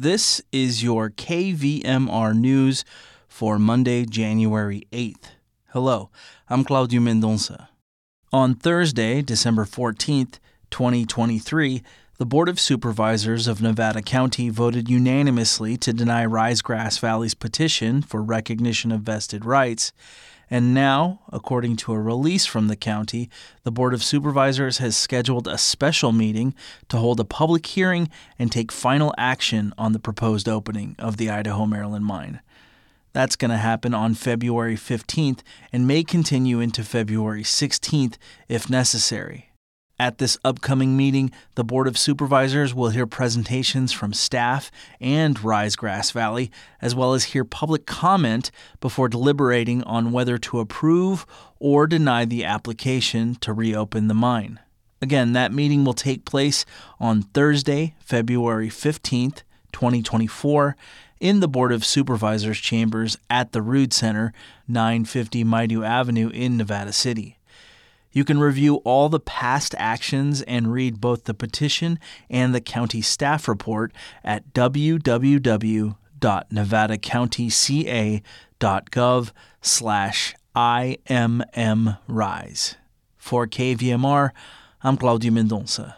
This is your KVMR news for Monday, January 8th. Hello, I'm Claudio Mendonça. On Thursday, December 14th, 2023, the Board of Supervisors of Nevada County voted unanimously to deny Rise Grass Valley's petition for recognition of vested rights. And now, according to a release from the county, the Board of Supervisors has scheduled a special meeting to hold a public hearing and take final action on the proposed opening of the Idaho Maryland mine. That's going to happen on February 15th and may continue into February 16th if necessary. At this upcoming meeting, the Board of Supervisors will hear presentations from staff and Rise Grass Valley, as well as hear public comment before deliberating on whether to approve or deny the application to reopen the mine. Again, that meeting will take place on Thursday, February 15th, 2024, in the Board of Supervisors chambers at the Rood Center, 950 Maidu Avenue in Nevada City. You can review all the past actions and read both the petition and the county staff report at www.nevadacountyca.gov slash IMMRISE. For KVMR, I'm Claudio Mendonça.